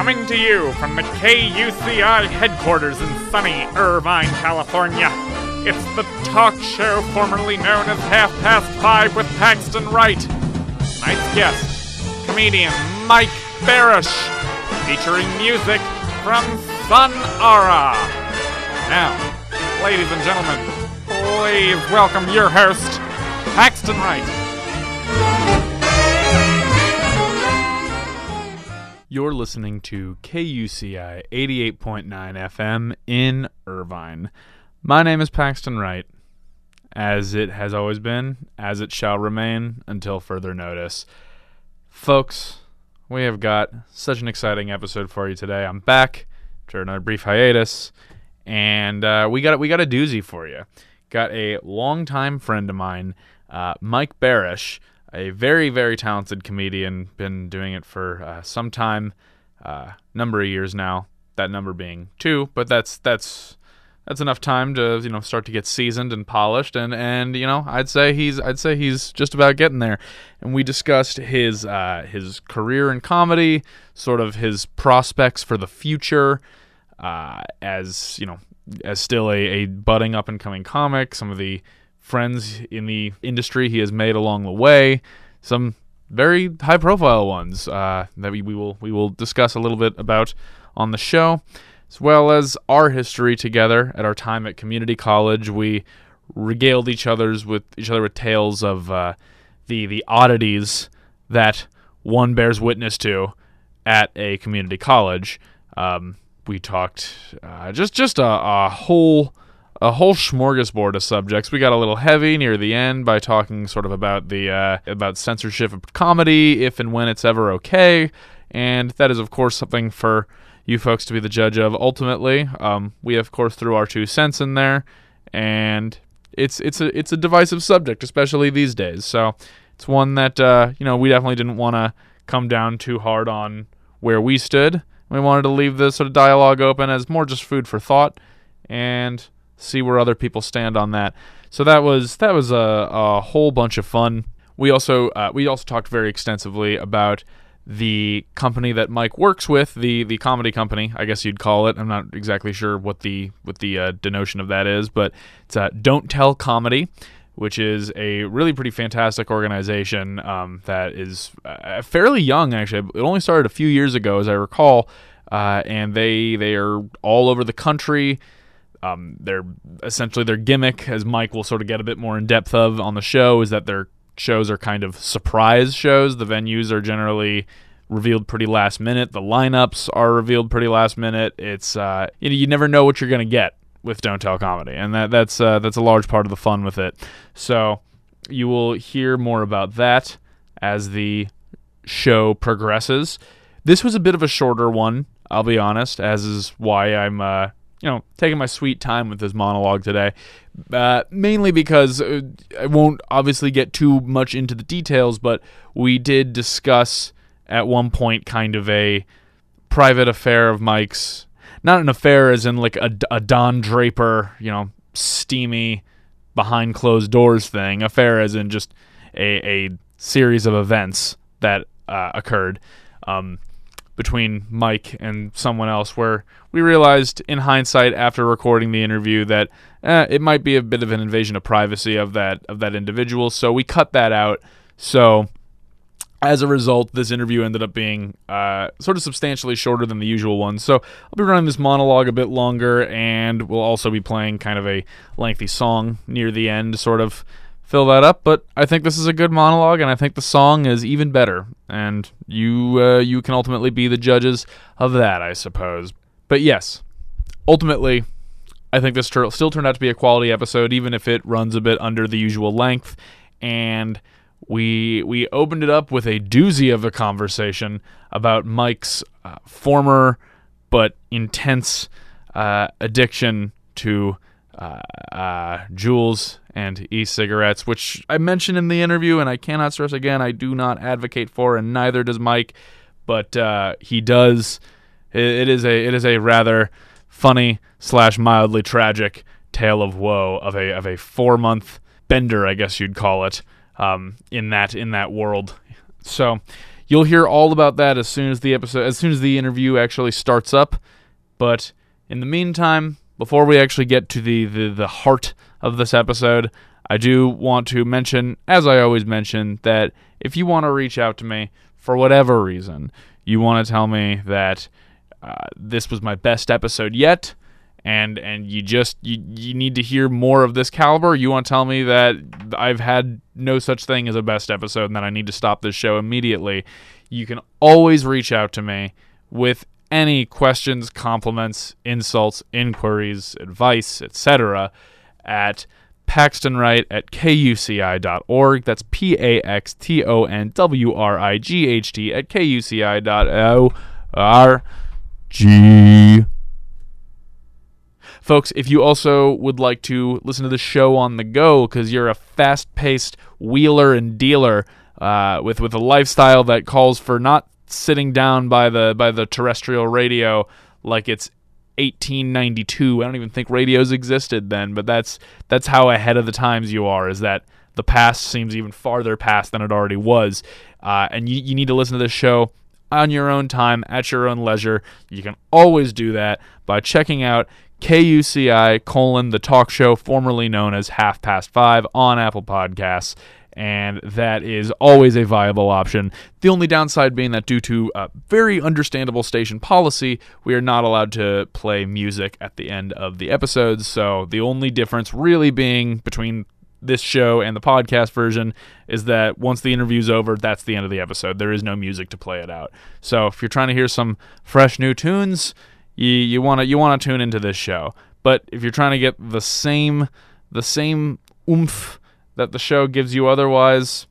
Coming to you from the KUCI headquarters in sunny Irvine, California. It's the talk show formerly known as Half Past Five with Paxton Wright. Tonight's guest, comedian Mike Barish, featuring music from Sun Ara. Now, ladies and gentlemen, please welcome your host, Paxton Wright. You're listening to KUCI 88.9 FM in Irvine. My name is Paxton Wright, as it has always been, as it shall remain until further notice. Folks, we have got such an exciting episode for you today. I'm back after another brief hiatus, and uh, we got we got a doozy for you. Got a longtime friend of mine, uh, Mike Barish, a very very talented comedian. Been doing it for uh, some time, uh, number of years now. That number being two, but that's that's that's enough time to you know start to get seasoned and polished and and you know I'd say he's I'd say he's just about getting there. And we discussed his uh, his career in comedy, sort of his prospects for the future, uh, as you know as still a, a budding up and coming comic. Some of the friends in the industry he has made along the way. Some very high profile ones uh, that we, we will we will discuss a little bit about on the show, as well as our history together at our time at community college. We regaled each other's with each other with tales of uh, the the oddities that one bears witness to at a community college. Um, we talked uh, just just a, a whole a whole smorgasbord of subjects. We got a little heavy near the end by talking sort of about the uh, about censorship of comedy, if and when it's ever okay, and that is of course something for you folks to be the judge of. Ultimately, um, we of course threw our two cents in there, and it's it's a it's a divisive subject, especially these days. So it's one that uh, you know we definitely didn't want to come down too hard on where we stood. We wanted to leave the sort of dialogue open as more just food for thought, and see where other people stand on that. So that was that was a, a whole bunch of fun. We also uh, we also talked very extensively about the company that Mike works with, the the comedy company, I guess you'd call it. I'm not exactly sure what the what the uh, denotion of that is, but it's uh, Don't Tell Comedy, which is a really pretty fantastic organization um, that is uh, fairly young. Actually, it only started a few years ago, as I recall, uh, and they they are all over the country. Um, their essentially their gimmick, as Mike will sort of get a bit more in depth of on the show, is that their shows are kind of surprise shows. The venues are generally revealed pretty last minute. The lineups are revealed pretty last minute. It's uh, you know you never know what you're gonna get with Don't Tell Comedy, and that that's uh, that's a large part of the fun with it. So you will hear more about that as the show progresses. This was a bit of a shorter one, I'll be honest, as is why I'm uh, you know, taking my sweet time with this monologue today. Uh, mainly because uh, I won't obviously get too much into the details, but we did discuss at one point kind of a private affair of Mike's. Not an affair as in like a, a Don Draper, you know, steamy behind closed doors thing. Affair as in just a, a series of events that uh, occurred. Um, between Mike and someone else, where we realized in hindsight after recording the interview that eh, it might be a bit of an invasion of privacy of that of that individual. So we cut that out. So as a result, this interview ended up being uh, sort of substantially shorter than the usual one. So I'll be running this monologue a bit longer, and we'll also be playing kind of a lengthy song near the end, sort of fill that up. But I think this is a good monologue, and I think the song is even better. And you uh, you can ultimately be the judges of that, I suppose. But yes, ultimately, I think this tur- still turned out to be a quality episode, even if it runs a bit under the usual length. And we we opened it up with a doozy of a conversation about Mike's uh, former but intense uh, addiction to uh, uh, And e-cigarettes, which I mentioned in the interview, and I cannot stress again, I do not advocate for, and neither does Mike. But uh, he does. It, it is a it is a rather funny slash mildly tragic tale of woe of a of a four month bender, I guess you'd call it, um, in that in that world. So you'll hear all about that as soon as the episode, as soon as the interview actually starts up. But in the meantime, before we actually get to the, the, the heart of this episode, I do want to mention, as I always mention, that if you want to reach out to me for whatever reason, you want to tell me that uh, this was my best episode yet, and and you just you, you need to hear more of this caliber you want to tell me that i've had no such thing as a best episode and that i need to stop this show immediately you can always reach out to me with any questions compliments insults inquiries advice etc at paxtonwright at kuci.org that's p-a-x-t-o-n-w-r-i-g-h-t at kuci.o-r-g Folks, if you also would like to listen to the show on the go because you're a fast paced wheeler and dealer uh, with, with a lifestyle that calls for not sitting down by the, by the terrestrial radio like it's 1892. I don't even think radios existed then, but that's, that's how ahead of the times you are, is that the past seems even farther past than it already was. Uh, and you, you need to listen to this show on your own time, at your own leisure. You can always do that by checking out KUCI colon the talk show formerly known as Half Past Five on Apple Podcasts. And that is always a viable option. The only downside being that, due to a very understandable station policy, we are not allowed to play music at the end of the episodes. So, the only difference really being between this show and the podcast version is that once the interview's over, that's the end of the episode. There is no music to play it out. So, if you're trying to hear some fresh new tunes, you you want to you want to tune into this show. But if you're trying to get the same the same oomph that the show gives you otherwise,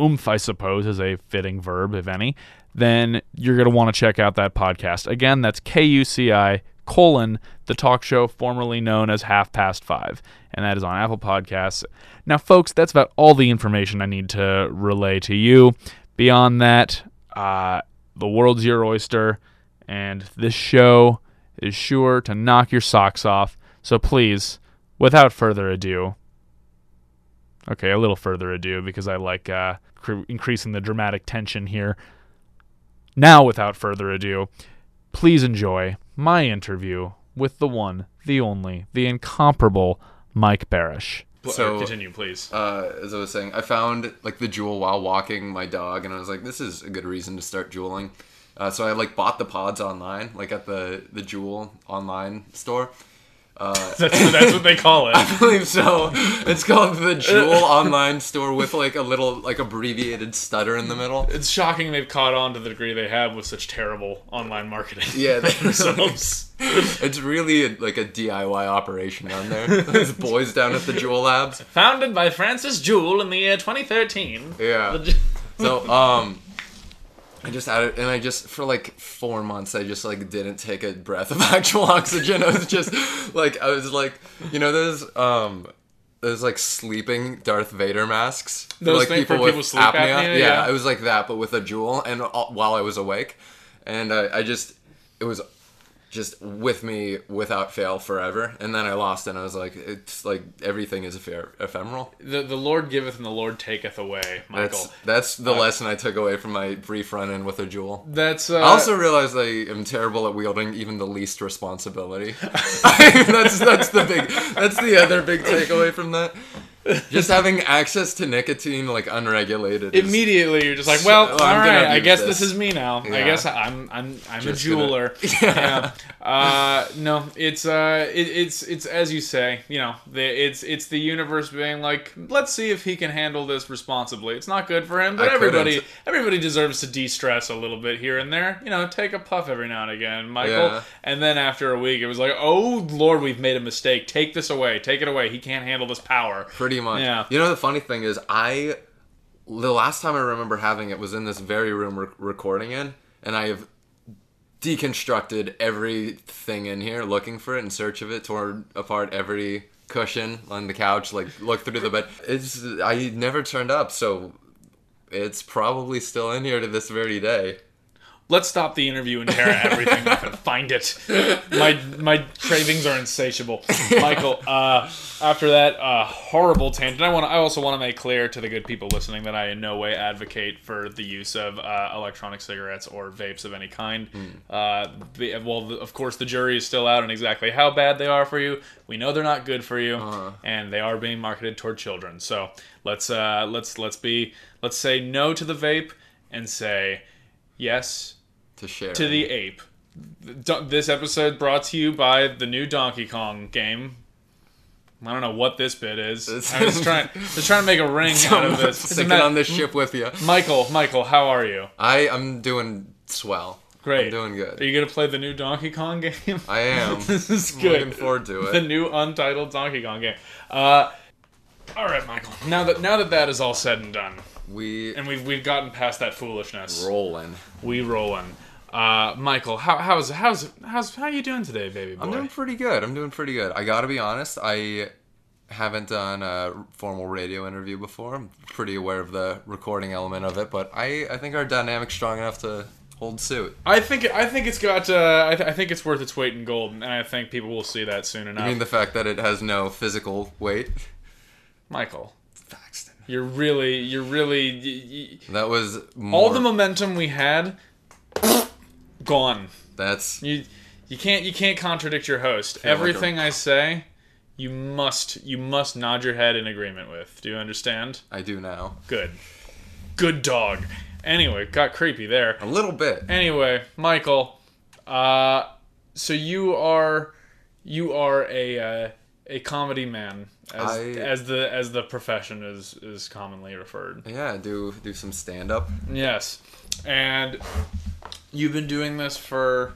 oomph I suppose is a fitting verb if any, then you're going to want to check out that podcast. Again, that's KUCI colon the talk show formerly known as Half Past Five, and that is on Apple Podcasts. Now, folks, that's about all the information I need to relay to you. Beyond that, uh, the world's your oyster and this show is sure to knock your socks off. So please, without further ado, okay, a little further ado because I like uh, cr- increasing the dramatic tension here. Now, without further ado, please enjoy my interview with the one, the only, the incomparable Mike Barish. So- continue, please. uh, as I was saying, I found like the Juul while walking my dog, and I was like, this is a good reason to start Juuling. Uh, so I like bought the pods online, like at the the Juul online store. That's, that's what they call it. I believe so. It's called the Juul online store with like a little like abbreviated stutter in the middle. It's shocking they've caught on to the degree they have with such terrible online marketing. Yeah, themselves. it's really a, like a DIY operation down there. There's boys down at the Juul Labs. Founded by Francis Juul in the year 2013. Yeah. The- So um I just added and I just for like four months I just like didn't take a breath of actual oxygen. I was just like I was like you know those um those like sleeping Darth Vader masks for, Those like things for people with sleep apnea, Yeah, yeah. it was like that but with a Juul and all, while I was awake and I, I just it was just with me without fail forever and then I lost and I was like it's like everything is ephemeral. the, the Lord giveth and the Lord taketh away, Michael. That's that's the lesson I took away from my brief run in with a Juul. That's, uh, I also realized I am terrible at wielding even the least responsibility. that's that's the big that's the other big takeaway from that. Just having access to nicotine like unregulated. immediately you're just like, well, So, all right, I guess this. this is me now. I guess I'm I'm I'm a Just gonna- Juuler. Yeah. yeah. Uh, no, it's uh, it, it's it's as you say. You know, the, it's it's the universe being like, let's see if he can handle this responsibly. It's not good for him, but I everybody couldn't. everybody deserves to de-stress a little bit here and there. You know, take a puff every now and again, Michael. Yeah. And then after a week, it was like, oh Lord, we've made a mistake. Take this away. Take it away. He can't handle this power. Pretty much. Yeah. You know the funny thing is, I the last time I remember having it was in this very room we're recording in, and I have deconstructed everything in here, looking for it in search of it, tore apart every cushion on the couch, like looked through the bed. It's I never turned up, so it's probably still in here to this very day. Let's stop the interview and tear everything up and find it. My my cravings are insatiable. Michael, uh, after that uh, horrible tangent, I want I also want to make clear to the good people listening that I in no way advocate for the use of uh, electronic cigarettes or vapes of any kind. Uh, the- well, the, of course, the jury is still out on exactly how bad they are for you. We know they're not good for you, and they are being marketed toward children. So let's uh, let's let's be let's say no to the vape and say yes To share. to the ape. This episode brought to you by the new Donkey Kong game. I don't know what this bit is. I was trying, just trying to make a ring out of this. Sticking on this ship with you. Michael, Michael, how are you? I I'm doing swell. Great. I'm doing good. Are you gonna play the new Donkey Kong game? I am. this is I'm good. Looking forward to it. the new untitled Donkey Kong game. Uh, all right, Michael. Now that now that that is all said and done, We and we've we've gotten past that foolishness, rolling. we rolling. Uh, Michael, how how's how's how's how you doing today, baby boy? I'm doing pretty good. I'm doing pretty good. I gotta be honest. I haven't done a formal radio interview before. I'm pretty aware of the recording element of it, but I I think our dynamic's strong enough to hold suit. I think I think it's got uh, I, th- I think it's worth its weight in gold, and I think people will see that soon enough. I mean the fact that it has no physical weight. Michael, you're really you're really y- y- That was more, all the momentum we had gone. That's You you can't you can't contradict your host. Feel like Everything I say, you must you must nod your head in agreement with. Do you understand? I do now. Good. Good dog. Anyway, got creepy there. A little bit. Anyway, Michael, uh, so you are you are a uh, a comedy man, as I- as the as the profession is is commonly referred. Yeah, do do some stand up. Yes, and you've been doing this for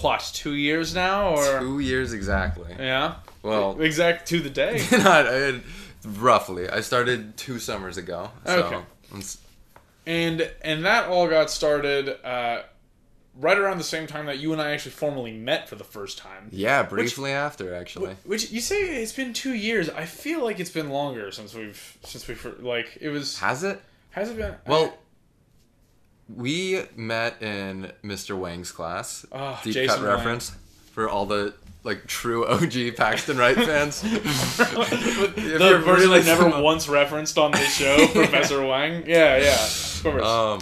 what two years now, or Two years exactly. yeah, Well, exact to the day. not I, roughly. I started two summers ago. So Okay. And and that all got started uh, right around the same time that you and I actually formally met for the first time. yeah, briefly after actually. Which you say it's been two years. I feel like it's been longer since we've since we like it was. Has it? Has it been? Well, we met in Mr. Wang's class. Oh, Deep Jason cut Wang. reference for all the like true OG Paxton Wright fans. the version really never once referenced on this show, Professor Wang. Yeah, yeah, of course. um,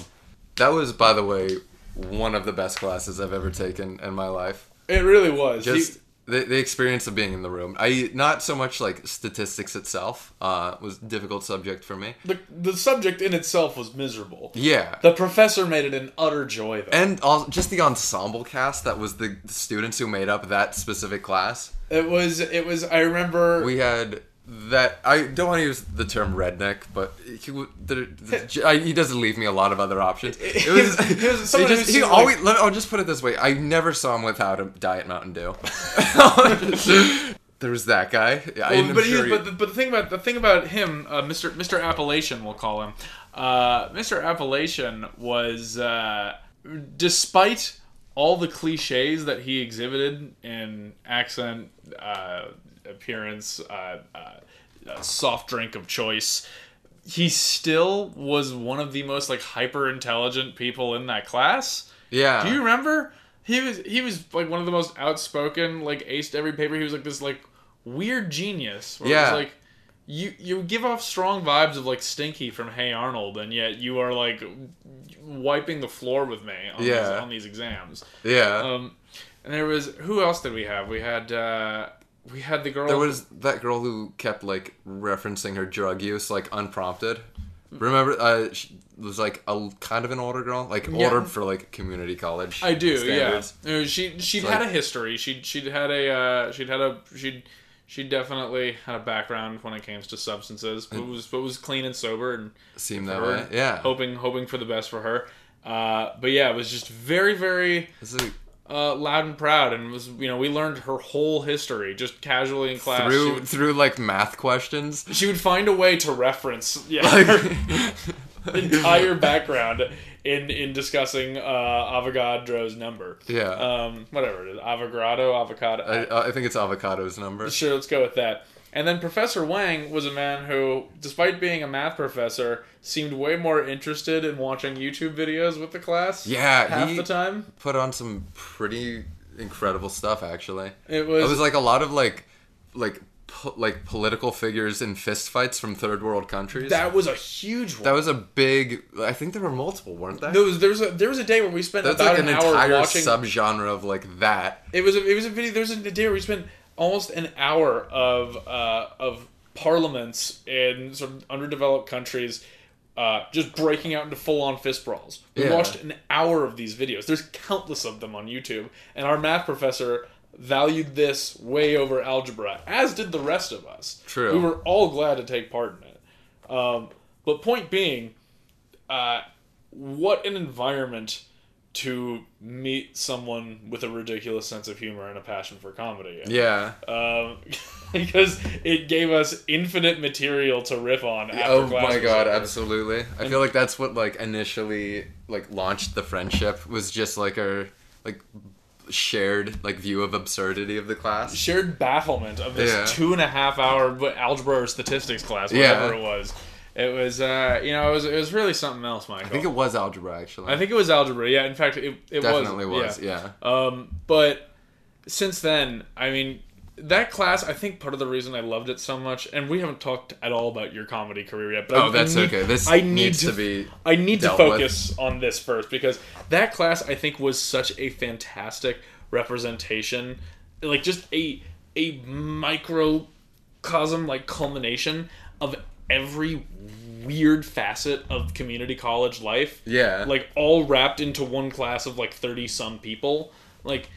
that was, by the way, one of the best classes I've ever taken in my life. it really was. He- Just the, the experience of being in the room. I not so much like statistics itself uh, was a difficult subject for me. the the subject in itself was miserable. Yeah. The professor made it an utter joy, though. and all, just the ensemble cast that was the students who made up that specific class. It was. It was. I remember. We had that. I don't want to use the term redneck, but he, the, the, I, he doesn't leave me a lot of other options. It was. It was he just, he always. let- I'll just put it this way. I never saw him without a diet Mountain Dew. there was that guy. Yeah, Well, but, he, sure he- but, the, but the thing about the thing about him, uh, Mr. Mr. Appalachian, we'll call him. Uh, Mr. Appalachian was, uh, despite all the cliches that he exhibited in accent, uh, appearance, uh, uh, soft drink of choice, he still was one of the most like hyper intelligent people in that class. yeah. Do you remember? He was he was like one of the most outspoken, like aced every paper. He was like this like weird genius. Yeah. was like you you give off strong vibes of like Stinky from Hey Arnold, and yet you are like wiping the floor with me on, these, on these exams. yeah. Um, and there was who else did we have? We had uh, we had the girl. There was that girl who kept like referencing her drug use like unprompted. Remember, uh, she was like a kind of an older girl, like Yeah. older for like community college. I do, standards. yeah. She she'd Like- had a history. She'd she'd had a uh, she'd had a she'd she definitely had a background when it came to substances, but was but was clean and sober and Seemed that way. Yeah. hoping hoping for the best for her. Uh, but yeah, it was just very very This is uh, loud and proud, and was you know we learned her whole history just casually in class. Through would, through like math questions. she would find a way to reference yeah Like, her entire background in in discussing uh, Avogadro's number. yeah. Um, whatever it is, Avogadro, avocado. I, I think it's avocado's number. Sure, let's go with that. And then Professor Wang was a man who, despite being a math professor, seemed way more interested in watching YouTube videos with the class. Yeah, half he- the time. Put on some pretty incredible stuff actually. It was, It was like a lot of like like po- like political figures in fistfights from third world countries. that was a huge one. That was a big. I think there were multiple, weren't there? there was there was a there was a day where we spent That's about like an an, hour entire watching. subgenre of like that. it was a, it was a video. There was a day where we spent almost an hour of uh, of parliaments in sort of underdeveloped countries. Uh, just breaking out into full-on fist brawls. We Yeah. watched an hour of these videos. There's countless of them on YouTube, and our math professor valued this way over algebra, as did the rest of us. True. We were all glad to take part in it. Um, but point being, uh, what an environment to meet someone with a ridiculous sense of humor and a passion for comedy. Yeah. Um, because it gave us infinite material to riff on. After Oh my god, over. absolutely. I feel like that's what like initially like launched the friendship was just like our like shared like view of absurdity of the class. Shared bafflement of this Yeah. two and a half hour algebra or statistics class, Yeah. whatever it was. It was, uh, you know, it was it was really something else, Michael. I think it was algebra actually. I think it was algebra. Yeah, in fact, it, it definitely was. was. Yeah. Um, but since then, I mean, that class, I think part of the reason I loved it so much, and we haven't talked at all about your comedy career yet. But I- Oh, that's I need, okay. This I need needs to, to be I need to dealt with. focus on this first because that class, I think, was such a fantastic representation, like just a a microcosm, like culmination of every weird facet of community college life Yeah. like all wrapped into one class of like 30 some people like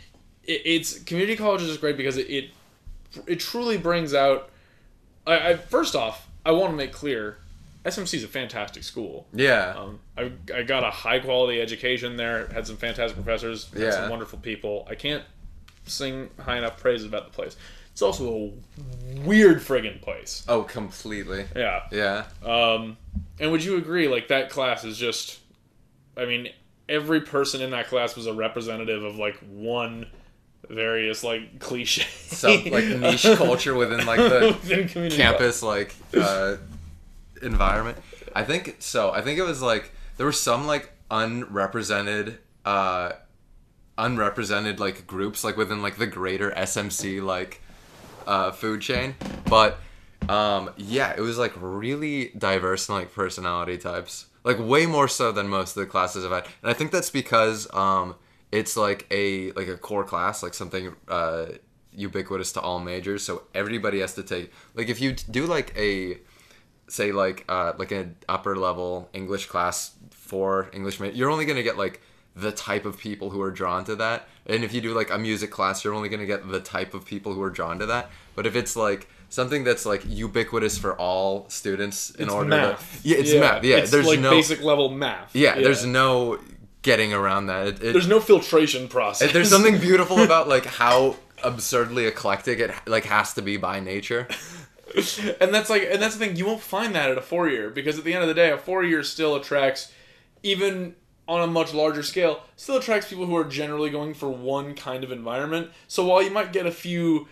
it, it's community college is great because it it, it truly brings out I, I first off i want to make clear smc is a fantastic school yeah. um, I, I got a high quality education there had some fantastic professors had Yeah. some wonderful people i can't sing high enough praises about the place it's also a weird friggin' place oh, completely. yeah Yeah. um, and would you agree, like that class is just, I mean, every person in that class was a representative of like one various like cliche, Some like niche culture within like the within campus like uh, environment. I think so. I think it was like there were some like unrepresented uh unrepresented like groups like within like the greater SMC like uh food chain, but um yeah, it was like really diverse in like personality types. Like way more so than most of the classes I've had. And I think that's because um it's like a like a core class, like something uh ubiquitous to all majors, so everybody has to take like if you do like a say like uh like an upper level English class for English you're only gonna get like the type of people who are drawn to that. And if you do like a music class, you're only gonna get the type of people who are drawn to that. But if it's like something that's like ubiquitous for all students in It's order math. to yeah, it's math. Yeah, it's there's like no basic level math. yeah, there's no getting around that. It, it, there's no filtration process. there's something beautiful about like how absurdly eclectic it like has to be by nature. and that's like and that's the thing you won't find that at a four year because at the end of the day a four year still attracts even on a much larger scale still attracts people who are generally going for one kind of environment so while you might get a few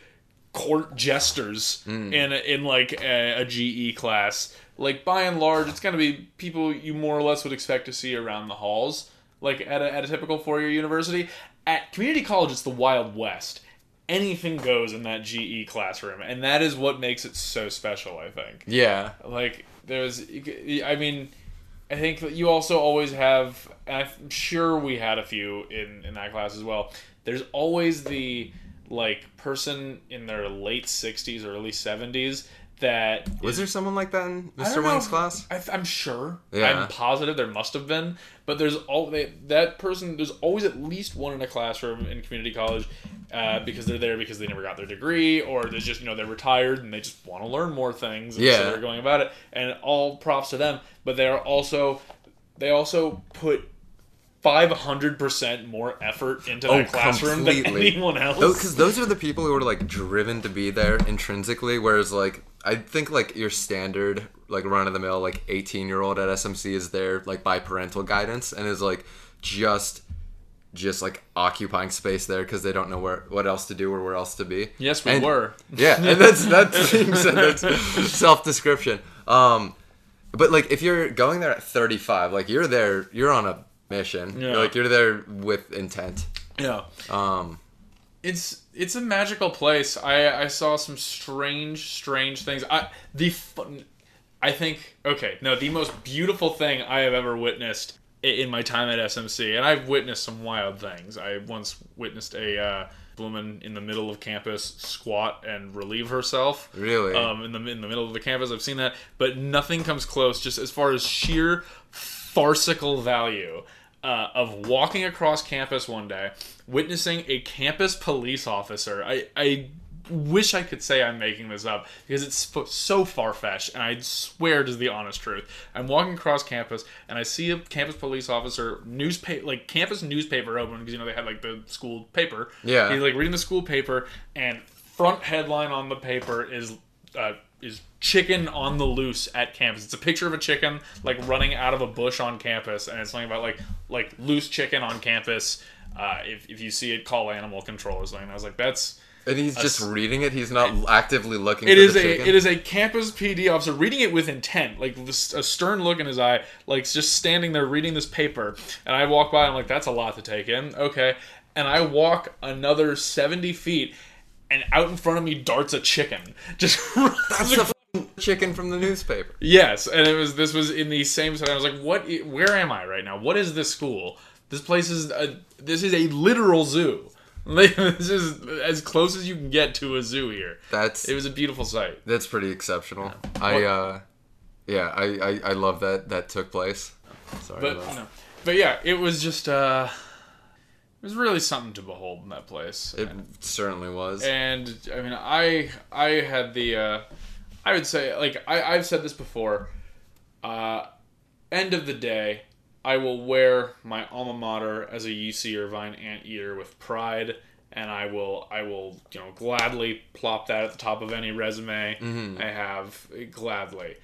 court jesters hmm. in in like a, a GE class like by and large it's going to be people you more or less would expect to see around the halls like at a, at a typical four year university at community college it's the wild west anything goes in that GE classroom, and that is what makes it so special. I think. Yeah. Like there's, I mean, I think that you also always have, and I'm sure we had a few in in that class as well. There's always the like person in their late 60s, or early 70s that Was there someone like that in Mr. Wang's class? I, I'm sure. Yeah. I'm positive there must have been, but there's all they, that person. There's always at least one in a classroom in community college, uh, because they're there because they never got their degree, or there's just you know they're retired and they just want to learn more things. And Yeah. so they're going about it, and all props to them. But they are also they also put. Five hundred percent more effort into Oh, that classroom than anyone else. Because those are the people who are like driven to be there intrinsically, whereas like I think like your standard like run of the mill like eighteen year old at SMC is there like by parental guidance and is like just just like occupying space there because they don't know where what else to do or where else to be. Yes, we And- were. Yeah, and that's that seems that's self description. Um, but like if you're going there at 35, like you're there, you're on a mission. Yeah. Like you're there with intent. Yeah. Um, It's it's a magical place. I I saw some strange strange things. I the fun, I think okay no the most beautiful thing I have ever witnessed in my time at SMC, and I've witnessed some wild things. I once witnessed a uh, woman in the middle of campus squat and relieve herself. Really? Um, in the in the middle of the campus, I've seen that, but nothing comes close. Just as far as sheer farcical value uh, of walking across campus one day, witnessing a campus police officer. I, I wish I could say I'm making this up because it's so far fetched, and I swear it is the honest truth. I'm walking across campus and I see a campus police officer newspaper, like campus newspaper open because you know they had like the school paper. Yeah. He's like reading the school paper, and front headline on the paper is uh, is chicken on the loose at campus. It's a picture of a chicken like running out of a bush on campus, and it's something about like like loose chicken on campus. Uh, if, if you see it, call animal control or something. I was like, that's and he's just reading it. He's not actively looking. it is the a chicken. it is a campus PD officer reading it with intent, like this- a stern look in his eye, like just standing there reading this paper. And I walk by, I'm like, that's a lot to take in. Okay, and I walk another seventy feet, and out in front of me darts a chicken. Just That's the chicken from the newspaper. Yes, and it was this was in the same. I was like, "What? Where am I right now? What is this school? This place is a this is a literal zoo. This is as close as you can get to a zoo here. That's It was a beautiful sight. that's pretty exceptional. I uh, yeah, I, I I love that that took place. Sorry. But about- no, but yeah, it was just uh, it was really something to behold in that place. It certainly was. and I mean, I I had the uh, I would say like I I've said this before. Uh, end of the day, I will wear my alma mater as a UC Irvine anteater with pride, and I will I will you know gladly plop that at the top of any resume mm-hmm. I have gladly.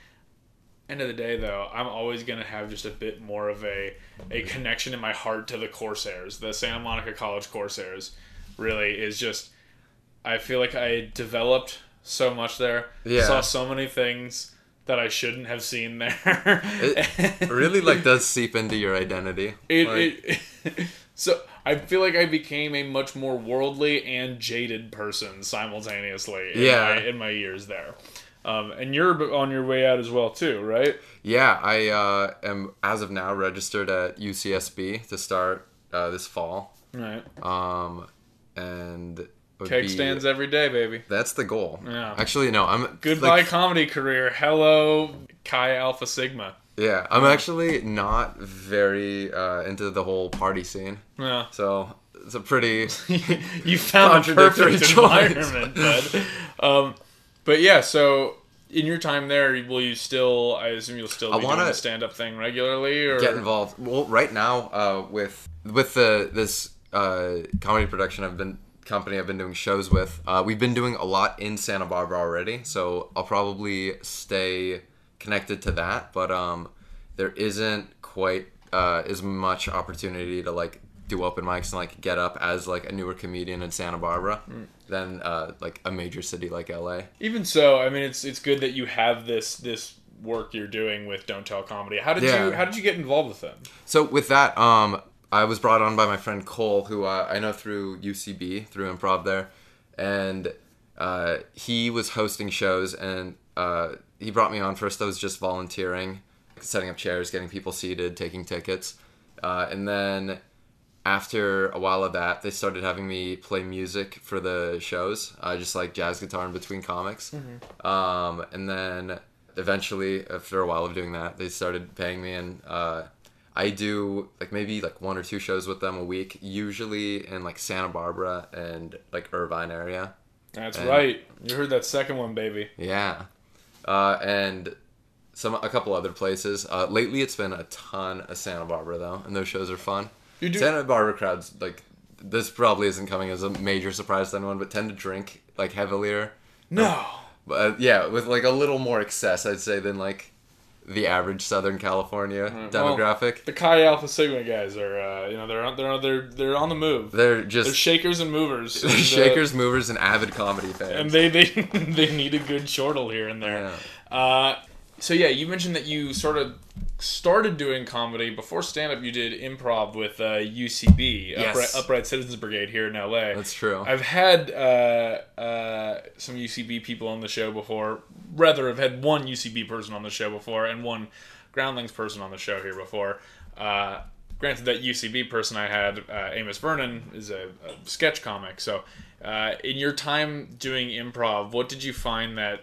End of the day, though, I'm always gonna have just a bit more of a a connection in my heart to the Corsairs, the Santa Monica College Corsairs. Really is just I feel like I developed so much there. Yeah. Saw so many things that I shouldn't have seen there. It really like does seep into your identity. It, Like, it so I feel like I became a much more worldly and jaded person simultaneously. In Yeah. my, in my years there. Um, and you're on your way out as well too, right? yeah, I uh, am as of now registered at UCSB to start uh, this fall. Right. Um, and Keg be- stands every day, baby. That's the goal. Yeah. Actually, no. I'm Goodbye like, comedy career. Hello, Chi Alpha Sigma. yeah, I'm actually not very uh, into the whole party scene. Yeah. So it's a pretty you found perfect choice. environment, bud. Um, but yeah, so in your time there, will you still? I assume you'll still be doing wanna the stand-up thing regularly, or get involved. Well, right now, uh, with with the this uh, comedy production I've been company I've been doing shows with, uh, we've been doing a lot in Santa Barbara already. So I'll probably stay connected to that, but um, there isn't quite uh, as much opportunity to like do open mics and like get up as like a newer comedian in Santa Barbara than uh, like a major city like LA. Even so, I mean, it's it's good that you have this this work you're doing with Don't Tell Comedy. How did Yeah. you How did you get involved with them? So with that, um, I was brought on by my friend Cole, who uh, I know through UCB, through improv there, and uh, he was hosting shows, and uh, he brought me on. First, I was just volunteering, setting up chairs, getting people seated, taking tickets, uh, and then after a while of that, they started having me play music for the shows, uh, just like jazz guitar in between comics. Um, and then eventually, after a while of doing that, they started paying me, and uh, I do like maybe like one or two shows with them a week, usually in like Santa Barbara and like Irvine area. That's And- right. You heard that second one, baby. Yeah, uh, and some a couple other places. Uh, lately, it's been a ton of Santa Barbara though, and those shows are fun. You do- Santa Barbara crowds like this probably isn't coming as a major surprise to anyone, but tend to drink like heavier. No. But uh, yeah, with like a little more excess, I'd say than like the average Southern California well, demographic. The Chi Alpha Sigma guys are, uh, you know, they're on, they're on, they're they're on the move. they're just They're shakers and movers. they're and, uh, shakers, movers, and avid comedy fans. and they they they need a good chortle here and there. Uh, so yeah, you mentioned that you sort of started doing comedy before stand up. You did improv with uh, UCB, Yes. Upright, Upright Citizens Brigade here in LA. That's true. I've had uh, uh, some UCB people on the show before. Rather, I've had one UCB person on the show before and one Groundlings person on the show here before. Uh, granted, that UCB person I had, uh, Amos Vernon, is a, a sketch comic. So, uh, in your time doing improv, what did you find that?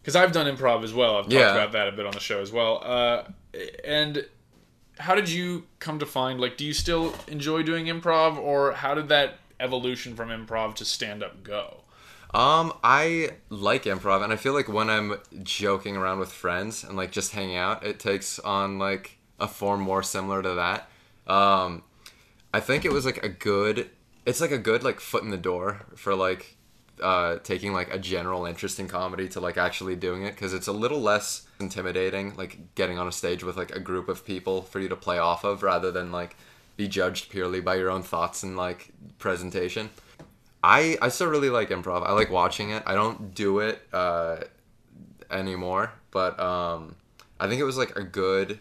Because I've done improv as well. I've talked Yeah. about that a bit on the show as well. Uh, and how did you come to find like do you still enjoy doing improv or how did that evolution from improv to stand up go Um, I like improv, and I feel like when I'm joking around with friends and like just hanging out, it takes on like a form more similar to that. Um, I think it was like a good. It's like a good like foot in the door for like uh, taking like a general interest in comedy to like actually doing it because it's a little less intimidating like getting on a stage with like a group of people for you to play off of rather than like be judged purely by your own thoughts and like presentation. I I still really like improv. I like watching it. I don't do it uh, anymore, but um, I think it was like a good.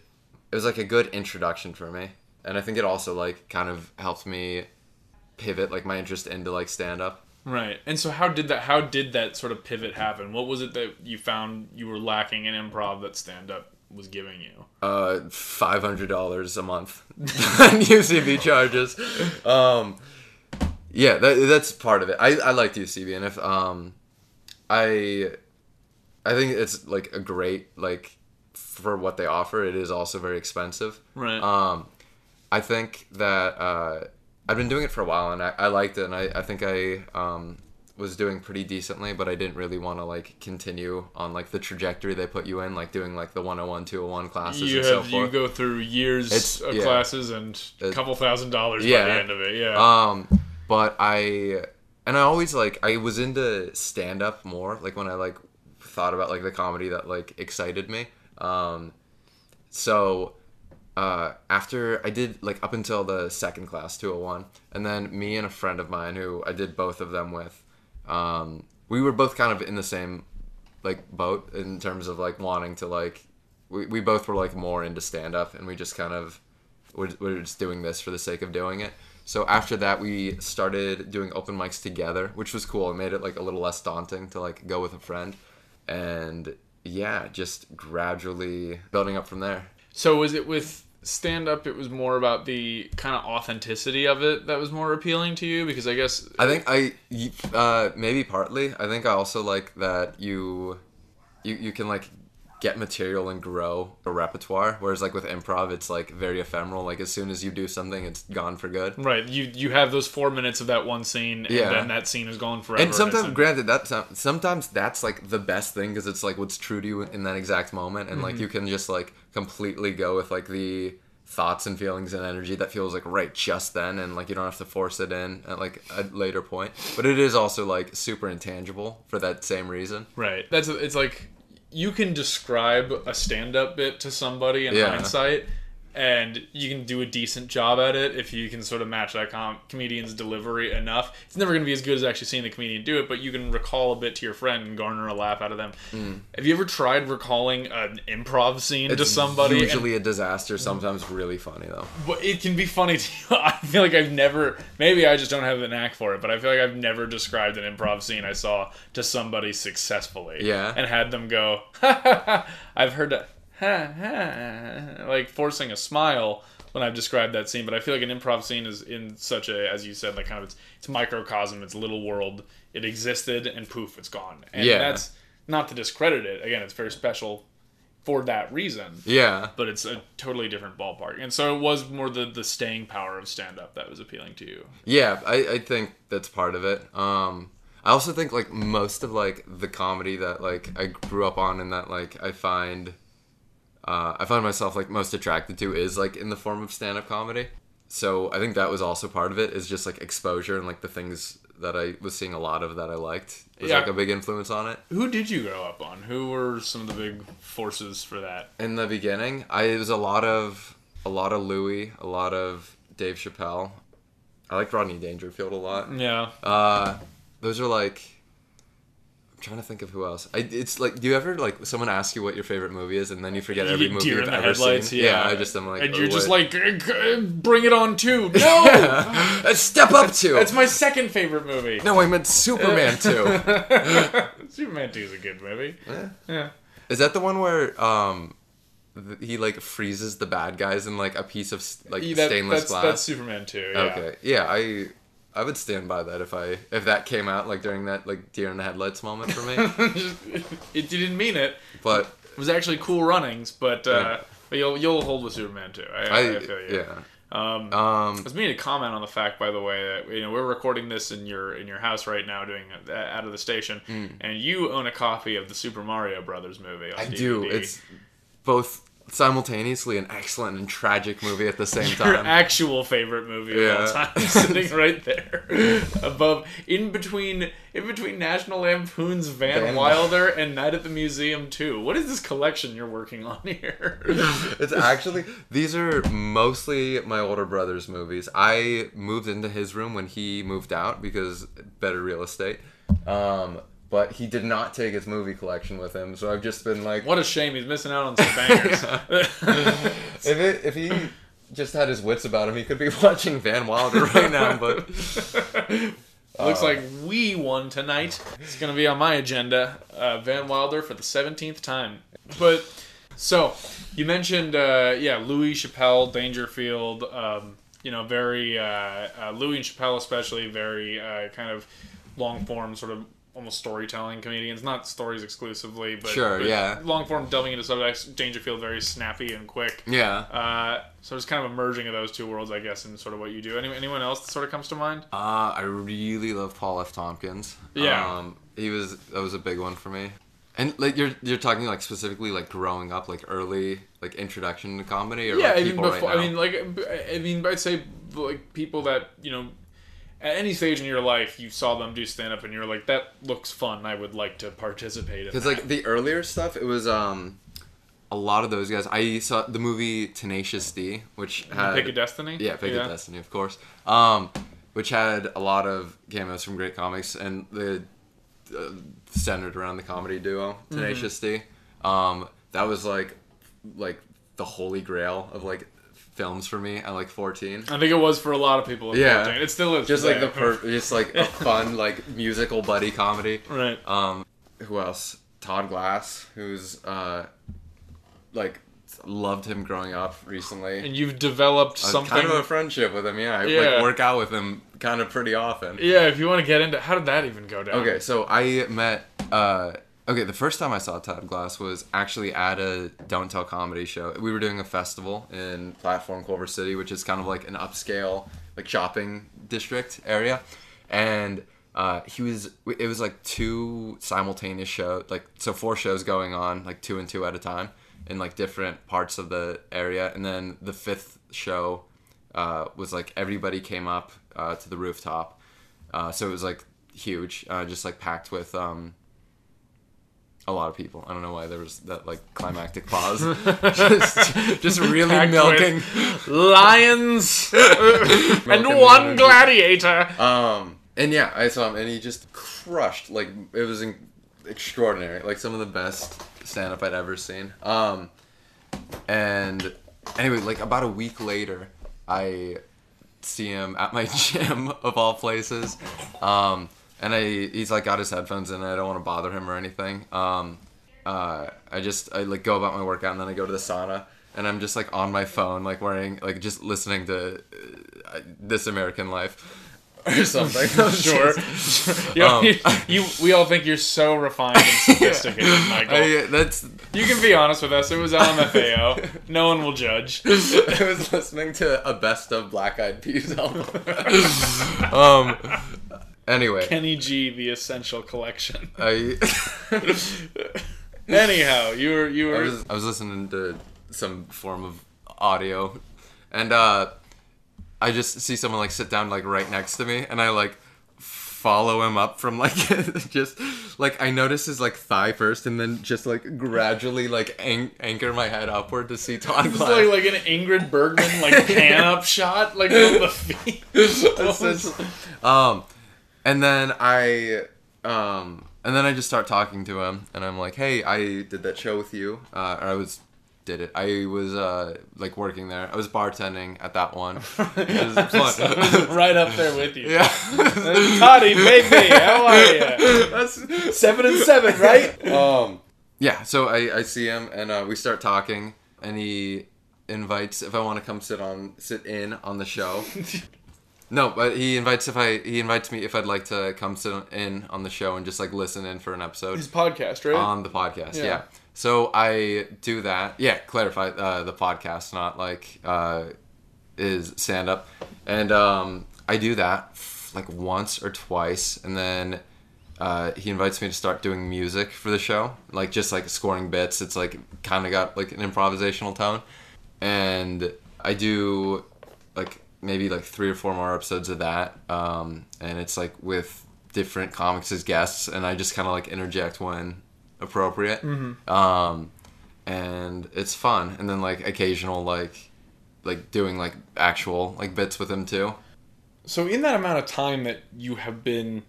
It was like a good introduction for me, and I think it also like kind of helped me pivot like my interest into like stand up. Right and so how did that how did that sort of pivot happen what was it that you found you were lacking in improv that stand up was giving you Uh, five hundred dollars a month on UCB charges. Um, yeah, that, that's part of it. I, I liked UCB, and if um, I I think it's like a great like for what they offer. It is also very expensive. right Um, I think that uh, I've been doing it for a while, and I, I liked it, and I, I think I um, was doing pretty decently, but I didn't really want to like continue on like the trajectory they put you in, like doing like the 101, 201 classes you and have so you go through years It's- of yeah. classes and a couple thousand dollars by the end of it yeah Um, but I and I always like I was into stand up more like when I like thought about like the comedy that like excited me. Um, so uh, after I did like up until the second class 201, and then me and a friend of mine who I did both of them with, um, we were both kind of in the same like boat in terms of like wanting to like we, we both were like more into stand up and we just kind of we're, we're just doing this for the sake of doing it. So after that we started doing open mics together which was cool. It made it like a little less daunting to like go with a friend. And yeah just gradually building up from there. So was it with stand up? It was more about the kind of authenticity of it that was more appealing to you because I guess I think i uh, maybe partly. I think I also like that you you you can like get material and grow a repertoire. Whereas like with improv, it's like very ephemeral. Like as soon as you do something, it's gone for good. right you you have those four minutes of that one scene and Yeah. then that scene is gone forever. And sometimes, it's- granted, that sometimes that's like the best thing because it's like what's true to you in that exact moment, and Mm-hmm. like you can just like completely go with like the thoughts and feelings and energy that feels like right just then, and like you don't have to force it in at like a later point. But it is also like super intangible for that same reason. right. That's it's like you can describe a stand up bit to somebody in Yeah. hindsight. And you can do a decent job at it if you can sort of match that com- comedian's delivery enough. It's never going to be as good as actually seeing the comedian do it, but you can recall a bit to your friend and garner a laugh out of them. Have you ever tried recalling an improv scene to Mm. It's somebody? and- usually a disaster. Sometimes really funny though. But it can be funny too. I feel like I've never, maybe I just don't have the knack for it, but I feel like I've never described an improv scene I saw to somebody successfully. Yeah. And had them go. I've heard that, ha ha, like forcing a smile when I've described that scene. But I feel like an improv scene is in such a, as you said, like kind of it's, it's microcosm, it's little world. It existed and poof, it's gone. And Yeah. that's not to discredit it. Again, it's very special for that reason Yeah. but it's a totally different ballpark. And so it was more the the staying power of stand up that was appealing to you. Yeah, I, I think that's part of it. Um, I also think like most of like the comedy that like I grew up on and that like I find uh, I find myself like most attracted to is like in the form of stand up comedy. so I think that was also part of it is just like exposure and like the things that I was seeing a lot of that I liked was Yeah. like a big influence on it. Who did you grow up on? Who were some of the big forces for that? In the beginning, I it was a lot of a lot of Louis, a lot of Dave Chappelle. I like Rodney Dangerfield a lot. Yeah. Uh, those are like. I'm trying to think of who else. I, it's like, do you ever like someone ask you what your favorite movie is, and then you forget every movie you've ever seen? yeah. I just am like, and oh, you're just like, "G- g- bring it on too. No, step up to. that's my second favorite movie. no, I meant Superman two. Superman 2 is a good movie. Yeah. Is that the one where um, he like freezes the bad guys in like a piece of like Yeah, that- stainless that's, glass? That's Superman 2. Yeah. Okay, yeah, I I would stand by that if I if that came out like during that like deer in the headlights moment for me. it didn't mean it. but It was actually cool runnings, but uh, Yeah. but you'll you'll hold with Superman too. I, I, I feel you. yeah. Um, Um, I was meaning to comment on the fact, by the way, that you know we're recording this in your in your house right now, doing it out of the station, and you own a copy of the Super Mario Brothers movie. Mm. I DVD. do. It's both simultaneously an excellent and tragic movie at the same your time. actual favorite movie of all time, sitting right there, above, in between, in between National Lampoon's Van, Van Wilder and Night at the Museum too. What is this collection you're working on here? It's actually these are mostly my older brother's movies. I moved into his room when he moved out because better real estate. Um, but he did not take his movie collection with him, so I've just been like, what a shame, he's missing out on some bangers. if it, if he just had his wits about him, he could be watching Van Wilder right now. But Looks like we won tonight. It's gonna be on my agenda. Uh, Van Wilder for the seventeenth time. But so you mentioned, uh, yeah, Louis Chappelle, Dangerfield. Um, you know, very uh, uh, Louis and Chappelle, especially very uh, kind of long form, sort of almost storytelling comedians. Not stories exclusively, but Sure, but yeah. long form delving into subjects. Dangerfield very snappy and quick. yeah, Uh, so it's kind of a merging of those two worlds, I guess, in sort of what you do. Any, anyone else that sort of comes to mind? uh, I really love Paul F. Tompkins. Yeah. um, he was that was a big one for me. And like you're you're talking like specifically like growing up, like early like introduction to comedy, or yeah, like I mean, before, right. I mean, like, I mean, I'd say like people that you know, at any stage in your life, you saw them do stand up, and you're like, that looks fun. I would like to participate in. Because like the earlier stuff, it was um a lot of those guys. I saw the movie Tenacious D, which had Pick of Destiny. yeah, Pick of Destiny, of course. Um, which had a lot of cameos from great comics, and the uh, centered around the comedy duo Tenacious D. Um, that was like like the holy grail of like films for me at like 14 I think it was for a lot of people. At Yeah. 14. it still is. just like the per- just like a fun like musical buddy comedy right. um, who else? Todd Glass, who's uh, like loved him growing up recently. And you've developed Uh, something. kind of a friendship with him. Yeah, I Yeah. like work out with him kind of pretty often. yeah, if you want to get into, how did that even go down? Okay, so I met. Uh, okay, the first time I saw Todd Glass was actually at a Don't Tell comedy show. We were doing a festival in Platform Culver City, which is kind of like an upscale like shopping district area, and. Uh, he was. It was like two simultaneous shows, like so four shows going on, like two and two at a time, in like different parts of the area. And then the fifth show uh, was like everybody came up uh, to the rooftop, uh, so it was like huge, uh, just like packed with um, a lot of people. I don't know why there was that like climactic pause. just, just really Packed milking. lions and one gladiator. Um, and yeah, I saw him, and he just crushed. Like it was in- extraordinary. Like some of the best stand up I'd ever seen. Um, and anyway, like about a week later, I see him at my gym of all places. Um, and I he's like got his headphones in. And I don't want to bother him or anything. Um, uh, I just I like go about my workout, and then I go to the sauna. And I'm just like on my phone, like wearing, like just listening to uh, This American Life or something. Sure. you, Um, you, we all think you're so refined and sophisticated, Michael. I, that's you can be honest with us. It was LMFAO. no one will judge. I was listening to a best of Black Eyed Peas album. um. Anyway, Kenny G, the Essential Collection. I Anyhow, you were you I were was I was listening to some form of audio, and uh, I just see someone like sit down like right next to me, and I like follow him up from like just like I notice his like thigh first, and then just like gradually like an- anchor my head upward to see Todd It's Glass. like like an Ingrid Bergman like pan up shot like on the feet. Just- um, and then I um, and then I just start talking to him, and I'm like, "Hey, I did that show with you. Uh, or I was did it. I was uh like working there. I was bartending at that one. Was fun. right up there with you. yeah, Toddy, baby, how are you? that's Seven and seven, right? um yeah so i i see him and uh, we start talking and he invites if i want to come sit on sit in on the show no but he invites if i he invites me if i'd like to come sit in on the show and just like listen in for an episode His podcast, right? on the podcast yeah. Yeah. so i do that yeah clarify uh, the podcast not like uh is stand up and um i do that like once or twice and then uh, he invites me to start doing music for the show, like just like scoring bits. It's like kind of got like an improvisational tone, and I do like maybe like three or four more episodes of that, um, and it's like with different comics as guests, and I just kind of like interject when appropriate, um, and it's fun. And then like occasional like like doing like actual like bits with him too. So in that amount of time that you have been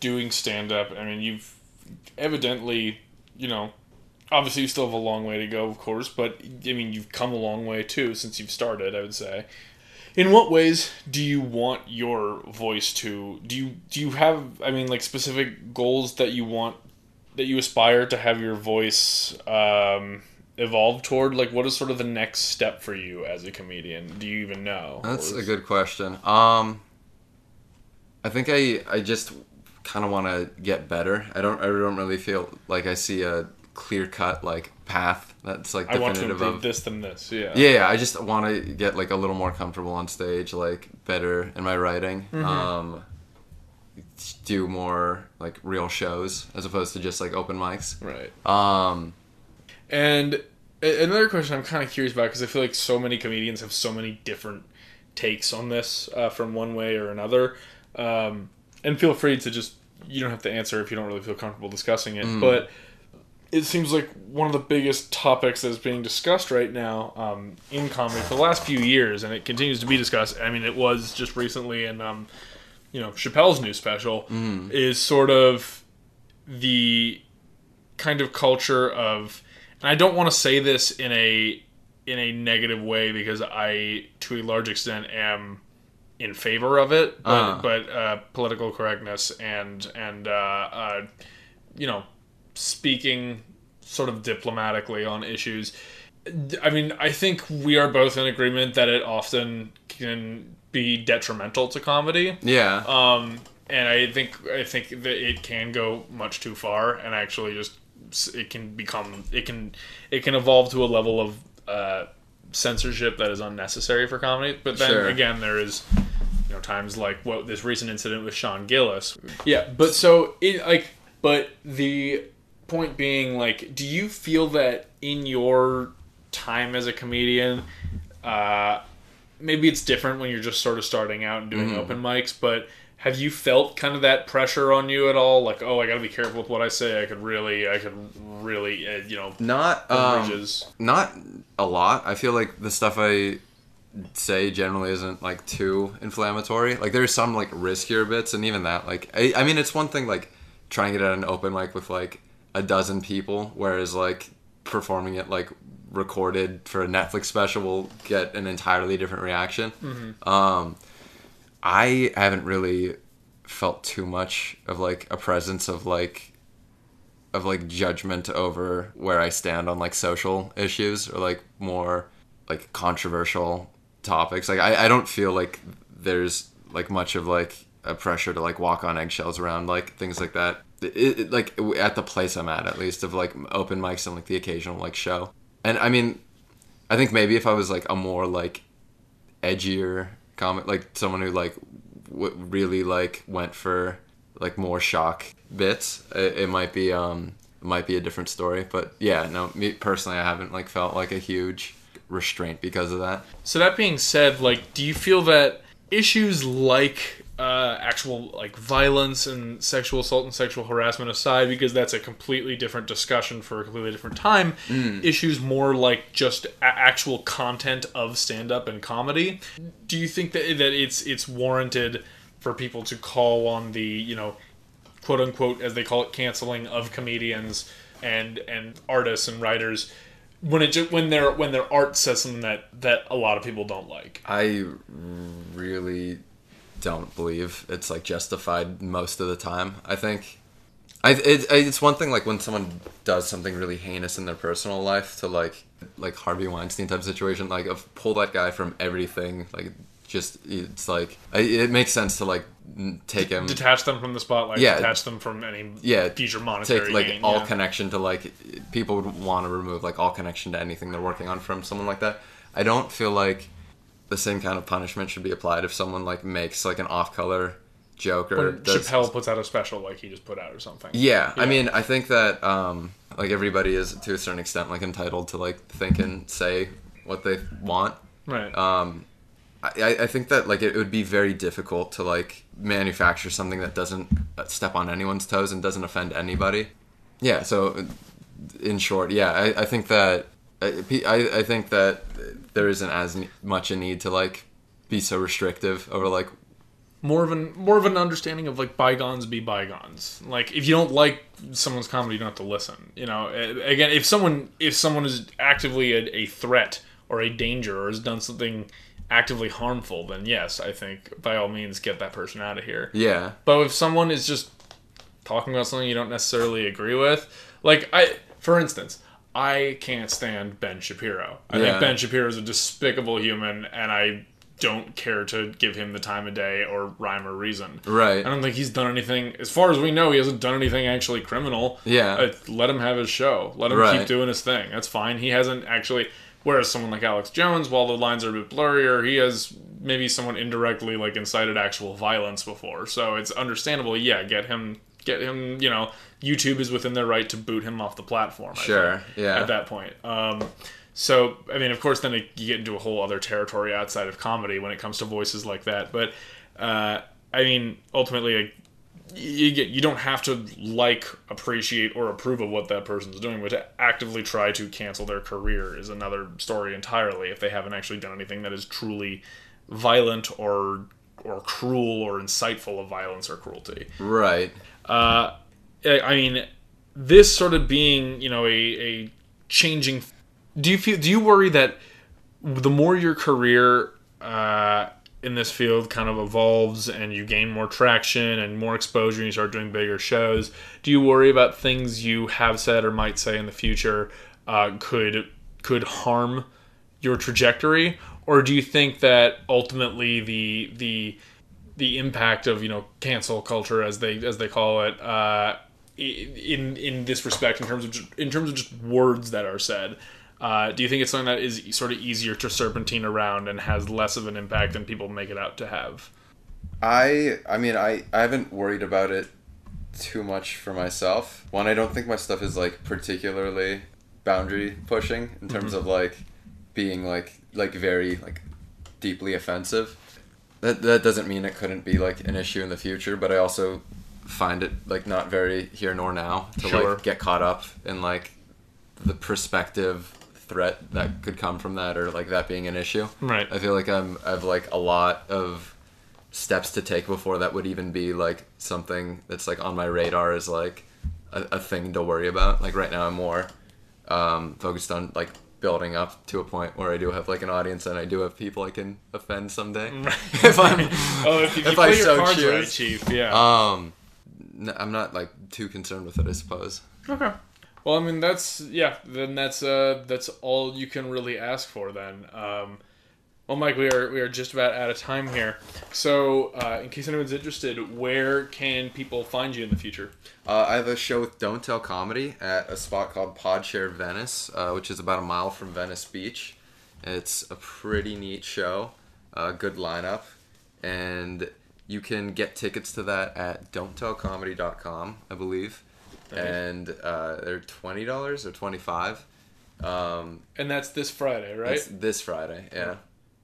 doing stand up, I mean, you've evidently, you know, obviously you still have a long way to go, of course, but I mean, you've come a long way too since you've started, I would say. In what ways do you want your voice to do you do you have I mean like specific goals that you want that you aspire to have your voice um evolve toward like what is sort of the next step for you as a comedian do you even know That's a good question. Um, I think I I just kind of want to get better. I don't I don't really feel like I see a clear cut like path that's like I want to definitive improve of. this than this. Yeah. Yeah, yeah, I just want to get like a little more comfortable on stage, like better in my writing. Mm-hmm. Um, do more like real shows as opposed to just like open mics. Right. Um, And another question I'm kind of curious about because I feel like so many comedians have so many different takes on this uh, from one way or another. Um, and feel free to just you don't have to answer if you don't really feel comfortable discussing it. But it seems like one of the biggest topics that's being discussed right now um, in comedy for the last few years, and it continues to be discussed. I mean, it was just recently in um, you know Chappelle's new special is sort of the kind of culture of and I don't want to say this in a in a negative way because I to a large extent am in favor of it but, Uh. but uh, political correctness and and uh, uh, you know speaking sort of diplomatically on issues I mean I think we are both in agreement that it often can be detrimental to comedy yeah. um, and I think I think that it can go much too far, and actually just it can become it can it can evolve to a level of uh, censorship that is unnecessary for comedy. But then Sure. again, there is you know times like what this recent incident with Shane Gillis. Yeah, but so it like but the point being like, do you feel that in your time as a comedian? Uh, maybe it's different when you're just sort of starting out and doing open mics, but have you felt kind of that pressure on you at all? Like, oh, I got to be careful with what I say. I could really, I could really, uh, you know, Not um. Not a lot. I feel like the stuff I say generally isn't like too inflammatory. Like there's some like riskier bits, and even that, like I, I mean, it's one thing like trying it at an open mic with like a dozen people, whereas like performing it like recorded for a Netflix special will get an entirely different reaction. Um, I haven't really felt too much of like a presence of like of like judgment over where I stand on like social issues or like more like controversial topics. Like I, I don't feel like there's like much of like a pressure to like walk on eggshells around like things like that. It, it, like at the place I'm at, at least of like open mics and like the occasional like show. And I mean, I think maybe if I was like a more like edgier comic, like someone who like w- really like went for like more shock bits, it, it might be um it might be a different story. But yeah, no, me personally, I haven't like felt like a huge restraint because of that. So that being said, like, do you feel that issues like uh, actual like violence and sexual assault and sexual harassment aside, because that's a completely different discussion for a completely different time. Issues more like just a- actual content of stand up and comedy. Do you think that that it's it's warranted for people to call on the you know quote unquote as they call it canceling of comedians and and artists and writers when it when their when their art says something that that a lot of people don't like. I really don't believe it's like justified most of the time. I think I it, it's one thing like when someone does something really heinous in their personal life to like like Harvey Weinstein type situation like of pull that guy from everything like just it's like it makes sense to like take him Detach them from the spotlight. Yeah. Detach them from any yeah future monetary take like gain. all yeah. connection to like people would want to remove like all connection to anything they're working on from someone like that i don't feel like the same kind of punishment should be applied if someone like makes like an off-color joke or when does- Chappelle puts out a special like he just put out or something. yeah, i mean i think that um like everybody is to a certain extent like entitled to like think and say what they want Right. um I, I- think that like it would be very difficult to like manufacture something that doesn't uh, step on anyone's toes and doesn't offend anybody. Yeah. So, in short, yeah, I, I think that I, I think that there isn't as much a need to like be so restrictive over like more of an more of an understanding of like bygones be bygones. Like if you don't like someone's comedy, you don't have to listen. You know, again, if someone if someone is actively a, a threat or a danger or has done something actively harmful, then yes, I think by all means get that person out of here. yeah But if someone is just talking about something you don't necessarily agree with, like I, for instance, I can't stand Ben Shapiro. I Yeah. think Ben Shapiro is a despicable human, and I don't care to give him the time of day or rhyme or reason. right I don't think he's done anything. As far as we know, he hasn't done anything actually criminal. Yeah. Uh, let him have his show. Let him Right. keep doing his thing. That's fine. He hasn't actually. Whereas someone like Alex Jones, while the lines are a bit blurrier, he has maybe someone indirectly like incited actual violence before. So it's understandable. Yeah, get him. Get him. You know, YouTube is within their right to boot him off the platform. I Sure, think, yeah. At that point. Um, so I mean, of course, then it, you get into a whole other territory outside of comedy when it comes to voices like that. But uh, I mean, ultimately, you get you don't have to like, appreciate, or approve of what that person's doing, but to actively try to cancel their career is another story entirely. If they haven't actually done anything that is truly violent or or cruel or insightful of violence or cruelty. right Uh, I I mean, this sort of being, you know, a, a changing. Do you feel? Do you worry that the more your career uh, in this field kind of evolves and you gain more traction and more exposure and you start doing bigger shows, do you worry about things you have said or might say in the future uh, could could harm your trajectory, or do you think that ultimately the the the impact of you know cancel culture as they as they call it uh, in in this respect in terms of in terms of just words that are said. Uh, do you think it's something that is sort of easier to serpentine around and has less of an impact than people make it out to have? I I mean I I haven't worried about it too much for myself. One, I don't think my stuff is like particularly boundary pushing in terms of like being like like very like deeply offensive. That that doesn't mean it couldn't be like an issue in the future, but I also find it like not very here nor now to Sure. like get caught up in like the perspective threat that could come from that or like that being an issue. Right. I feel like I'm I've like a lot of steps to take before that would even be like something that's like on my radar is like a, a thing to worry about. Like right now, I'm more um, focused on like building up to a point where I do have like an audience and I do have people I can offend someday. if I'm Oh, if, you- if you I so choose. right, Chief. Yeah. um, n- I'm not like too concerned with it. I suppose. Okay. Well, I mean that's yeah. Then that's uh that's all you can really ask for then. Um, well, Mike, we are we are just about out of time here. So, uh, in case anyone's interested, where can people find you in the future? Uh, I have a show with Don't Tell Comedy at a spot called Podshare Venice, uh, which is about a mile from Venice Beach. It's a pretty neat show, uh, good lineup, and you can get tickets to that at don'ttellcomedy.com, I believe. And uh, they're twenty dollars or twenty five, Um, And that's this Friday, right? this Friday. Yeah.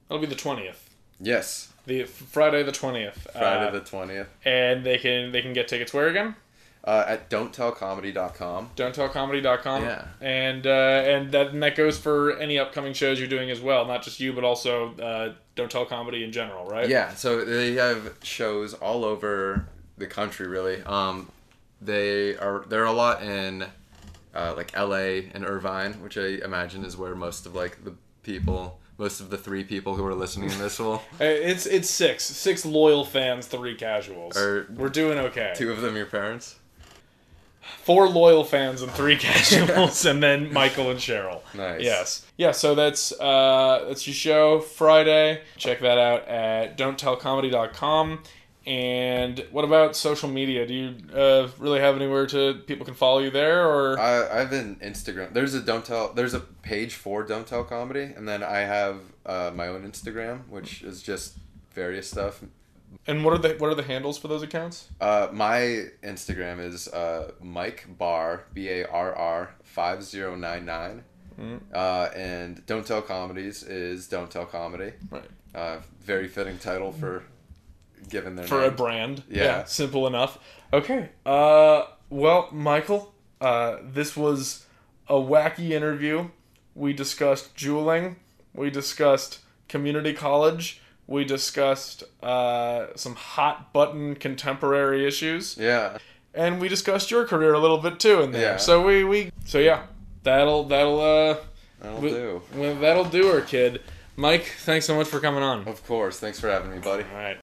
That'll be the twentieth. Yes. The Friday the twentieth. Friday the twentieth. and they can they can get tickets where again? Uh, at don'ttellcomedy.com. Don'tTellComedy.com. Yeah. And uh, and that and that goes for any upcoming shows you're doing as well, not just you, but also uh, Don't Tell Comedy in general, right? Yeah, so they have shows all over the country, really. Um, they are there are a lot in uh, like L.A. and Irvine, which I imagine is where most of like the people, most of the three people who are listening to this will. Uh, It's it's six six loyal fans, three casuals. Are We're doing okay. two of them your parents? Four loyal fans and three casuals, and then Michael and Cheryl. Nice. Yes. Yeah. So that's uh, that's your show Friday. Check that out at don'ttellcomedy.com. And what about social media? Do you uh, really have anywhere to people can follow you there, or I I've been Instagram. There's a don't tell. There's a page for don't tell comedy, and then I have uh, my own Instagram, which is just various stuff. and what are the what are the handles for those accounts? Uh, my Instagram is uh, Mike Barr B A R R five zero nine nine, Mm-hmm. uh, and Don't Tell Comedies is Don't Tell Comedy. Right. Uh, very fitting title for given their For a name. brand, Yeah. simple enough. Okay. Uh, well, Michael, uh, this was a wacky interview. We discussed Juuling. We discussed community college. We discussed uh, some hot button contemporary issues. yeah, and we discussed your career a little bit too in there. Yeah. So we, we so yeah, that'll that'll uh that'll we- do. well, that'll do her, kid. Mike, thanks so much for coming on. Of course. Thanks for having me, buddy. All right.